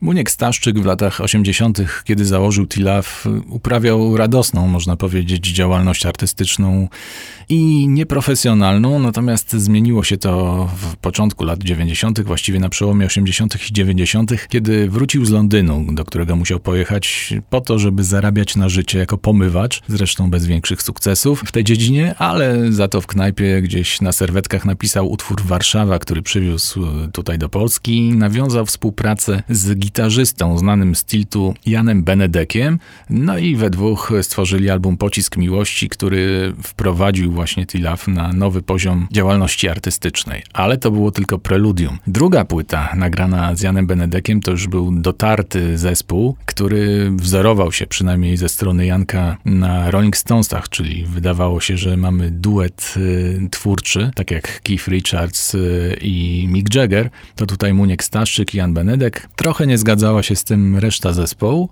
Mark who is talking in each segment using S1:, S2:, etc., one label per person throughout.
S1: Muniek Staszczyk w latach 80., kiedy założył Tilaf, uprawiał radosną, można powiedzieć, działalność artystyczną i nieprofesjonalną, natomiast zmieniło się to w początku lat 90., właściwie na przełomie 80. i 90., kiedy wrócił z Londynu, do którego musiał pojechać po to, żeby zarabiać na życie jako pomywacz, zresztą bez większych sukcesów w tej dziedzinie, ale za to w knajpie gdzieś na serwetkach napisał utwór Warszawa, który przywiózł tutaj do Polski, nawiązał współpracę z gitarzystą znanym z tiltu Janem Benedekiem, no i we dwóch stworzyli album Pocisk Miłości, który wprowadził właśnie Tilaf na nowy poziom działalności artystycznej. Ale to było tylko preludium. Druga płyta, nagrana z Janem Benedekiem, to już był dotarty zespół, który wzorował się przynajmniej ze strony Janka na Rolling Stonesach, czyli wydawało się, że mamy duet y, twórczy, tak jak Keith Richards y, i Mick Jagger. To tutaj Muniek Staszczyk i Jan Benedek. Trochę nie zgadzała się z tym reszta zespołu,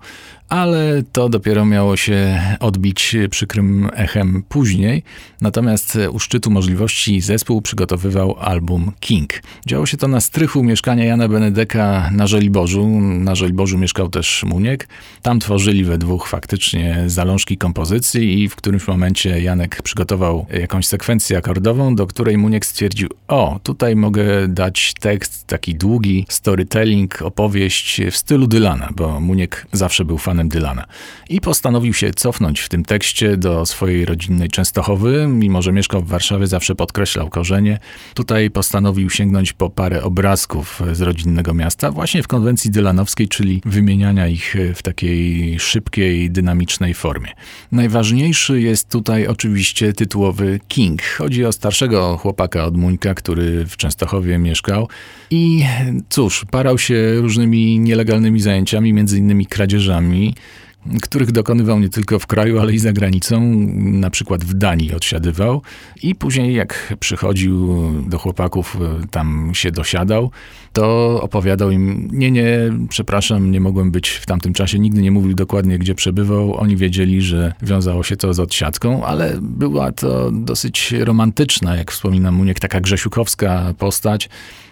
S1: ale to dopiero miało się odbić przykrym echem później. Natomiast u szczytu możliwości zespół przygotowywał album King. Działo się to na strychu mieszkania Jana Benedeka na Żoliborzu. Na Żoliborzu mieszkał też Muniek. Tam tworzyli we dwóch faktycznie zalążki kompozycji i w którymś momencie Janek przygotował jakąś sekwencję akordową, do której Muniek stwierdził, o, tutaj mogę dać tekst taki długi, storytelling, opowieść w stylu Dylana, bo Muniek zawsze był fanem Dylana. I postanowił się cofnąć w tym tekście do swojej rodzinnej Częstochowy. Mimo, że mieszkał w Warszawie, zawsze podkreślał korzenie. Tutaj postanowił sięgnąć po parę obrazków z rodzinnego miasta, właśnie w konwencji dylanowskiej, czyli wymieniania ich w takiej szybkiej, dynamicznej formie. Najważniejszy jest tutaj oczywiście tytułowy King. Chodzi o starszego chłopaka od Muńka, który w Częstochowie mieszkał i cóż, parał się różnymi nielegalnymi zajęciami, między innymi kradzieżami których dokonywał nie tylko w kraju, ale i za granicą, na przykład w Danii odsiadywał. I później jak przychodził do chłopaków, tam się dosiadał, to opowiadał im, nie, nie, przepraszam, nie mogłem być w tamtym czasie, nigdy nie mówił dokładnie, gdzie przebywał, oni wiedzieli, że wiązało się to z odsiadką, ale była to dosyć romantyczna, jak wspominam Muniek, taka grzesiukowska postać,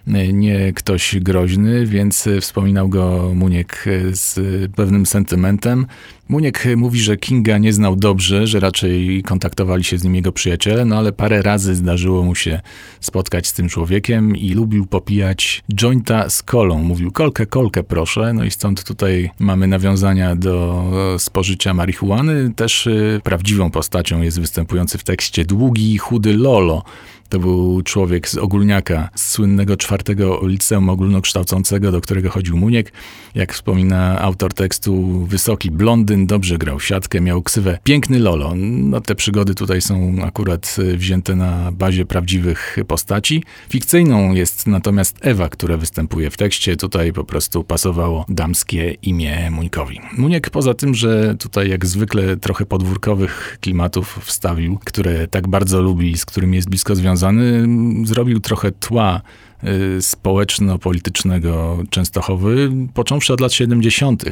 S1: nie ktoś groźny, więc wspominał go Muniek z pewnym sentymentem. Muniek mówi, że Kinga nie znał dobrze, że raczej kontaktowali się z nim jego przyjaciele, no ale parę razy zdarzyło mu się spotkać z tym człowiekiem i lubił popijać jointa z kolą. Mówił kolkę, kolkę proszę, no i stąd tutaj mamy nawiązania do spożycia marihuany. Też y, prawdziwą postacią jest występujący w tekście długi, chudy Lolo, to był człowiek z Ogólniaka, z słynnego czwartego liceum ogólnokształcącego, do którego chodził Muniek. Jak wspomina autor tekstu, wysoki blondyn, dobrze grał siatkę, miał ksywę Piękny Lolo. No te przygody tutaj są akurat wzięte na bazie prawdziwych postaci. Fikcyjną jest natomiast Ewa, która występuje w tekście. Tutaj po prostu pasowało damskie imię Muńkowi. Muniek poza tym, że tutaj jak zwykle trochę podwórkowych klimatów wstawił, które tak bardzo lubi, z którymi jest blisko związany, związany, zrobił trochę tła społeczno-politycznego Częstochowy, począwszy od lat 70.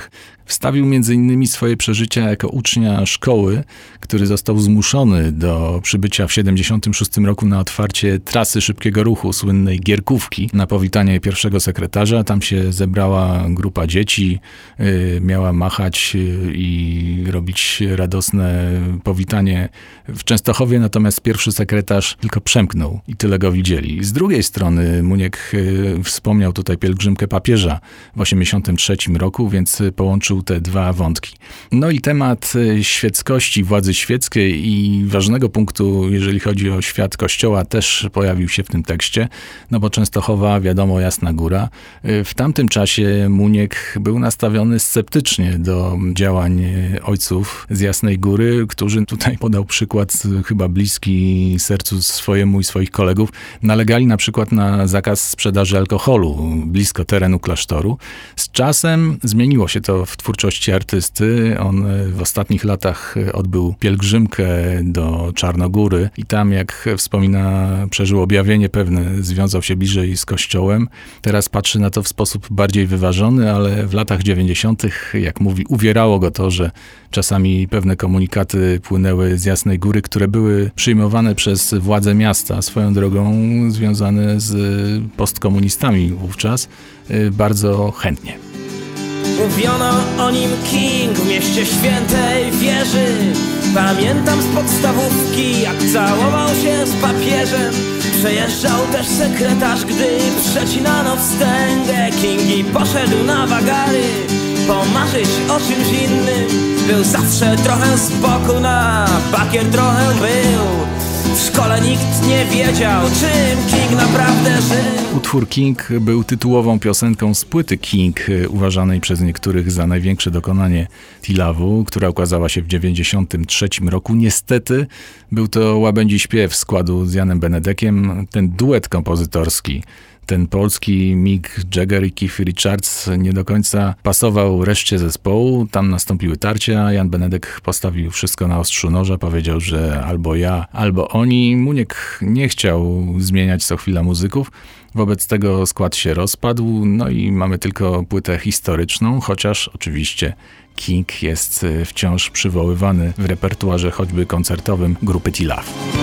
S1: Wstawił m.in. swoje przeżycia jako ucznia szkoły, który został zmuszony do przybycia w 76 roku na otwarcie trasy szybkiego ruchu, słynnej Gierkówki, na powitanie pierwszego sekretarza. Tam się zebrała grupa dzieci, y, miała machać y, i robić radosne powitanie w Częstochowie, natomiast pierwszy sekretarz tylko przemknął i tyle go widzieli. Z drugiej strony Muniek y, wspomniał tutaj pielgrzymkę papieża w 83 roku, więc połączył te dwa wątki. No i temat y, świeckości, władzy świeckiej i ważnego punktu, jeżeli chodzi o świat kościoła, też pojawił się w tym tekście, no bo Częstochowa, wiadomo, Jasna Góra. Y, w tamtym czasie Muniek był nastawiony sceptycznie do działań ojców z Jasnej Góry, którzy tutaj podał przykład chyba bliski sercu swojemu i swoich kolegów. Nalegali na przykład na zakaz zakaz sprzedaży alkoholu blisko terenu klasztoru. Z czasem zmieniło się to w twórczości artysty. On w ostatnich latach odbył pielgrzymkę do Czarnogóry i tam, jak wspomina, przeżył objawienie pewne, związał się bliżej z kościołem. Teraz patrzy na to w sposób bardziej wyważony, ale w latach 90., jak mówi, uwierało go to, że czasami pewne komunikaty płynęły z Jasnej Góry, które były przyjmowane przez władze miasta, swoją drogą związane z postkomunistami wówczas, y, bardzo chętnie.
S2: Mówiono o nim King w mieście świętej wieży. Pamiętam z podstawówki jak całował się z papieżem. Przejeżdżał też sekretarz, gdy przecinano wstęgę. King i poszedł na wagary Pomarzyć o czymś innym. Był zawsze trochę z boku na bakier trochę był w szkole nikt nie wiedział, czym King naprawdę żył.
S1: Utwór King był tytułową piosenką z płyty King, uważanej przez niektórych za największe dokonanie Tilawu, która ukazała się w 1993 roku. Niestety był to łabędzi śpiew składu z Janem Benedekiem, ten duet kompozytorski ten polski Mick Jagger i Keith Richards nie do końca pasował reszcie zespołu. Tam nastąpiły tarcia. Jan Benedek postawił wszystko na ostrzu noża. Powiedział, że albo ja, albo oni. Muniek nie chciał zmieniać co chwila muzyków. Wobec tego skład się rozpadł, no i mamy tylko płytę historyczną, chociaż oczywiście King jest wciąż przywoływany w repertuarze choćby koncertowym grupy T-Love.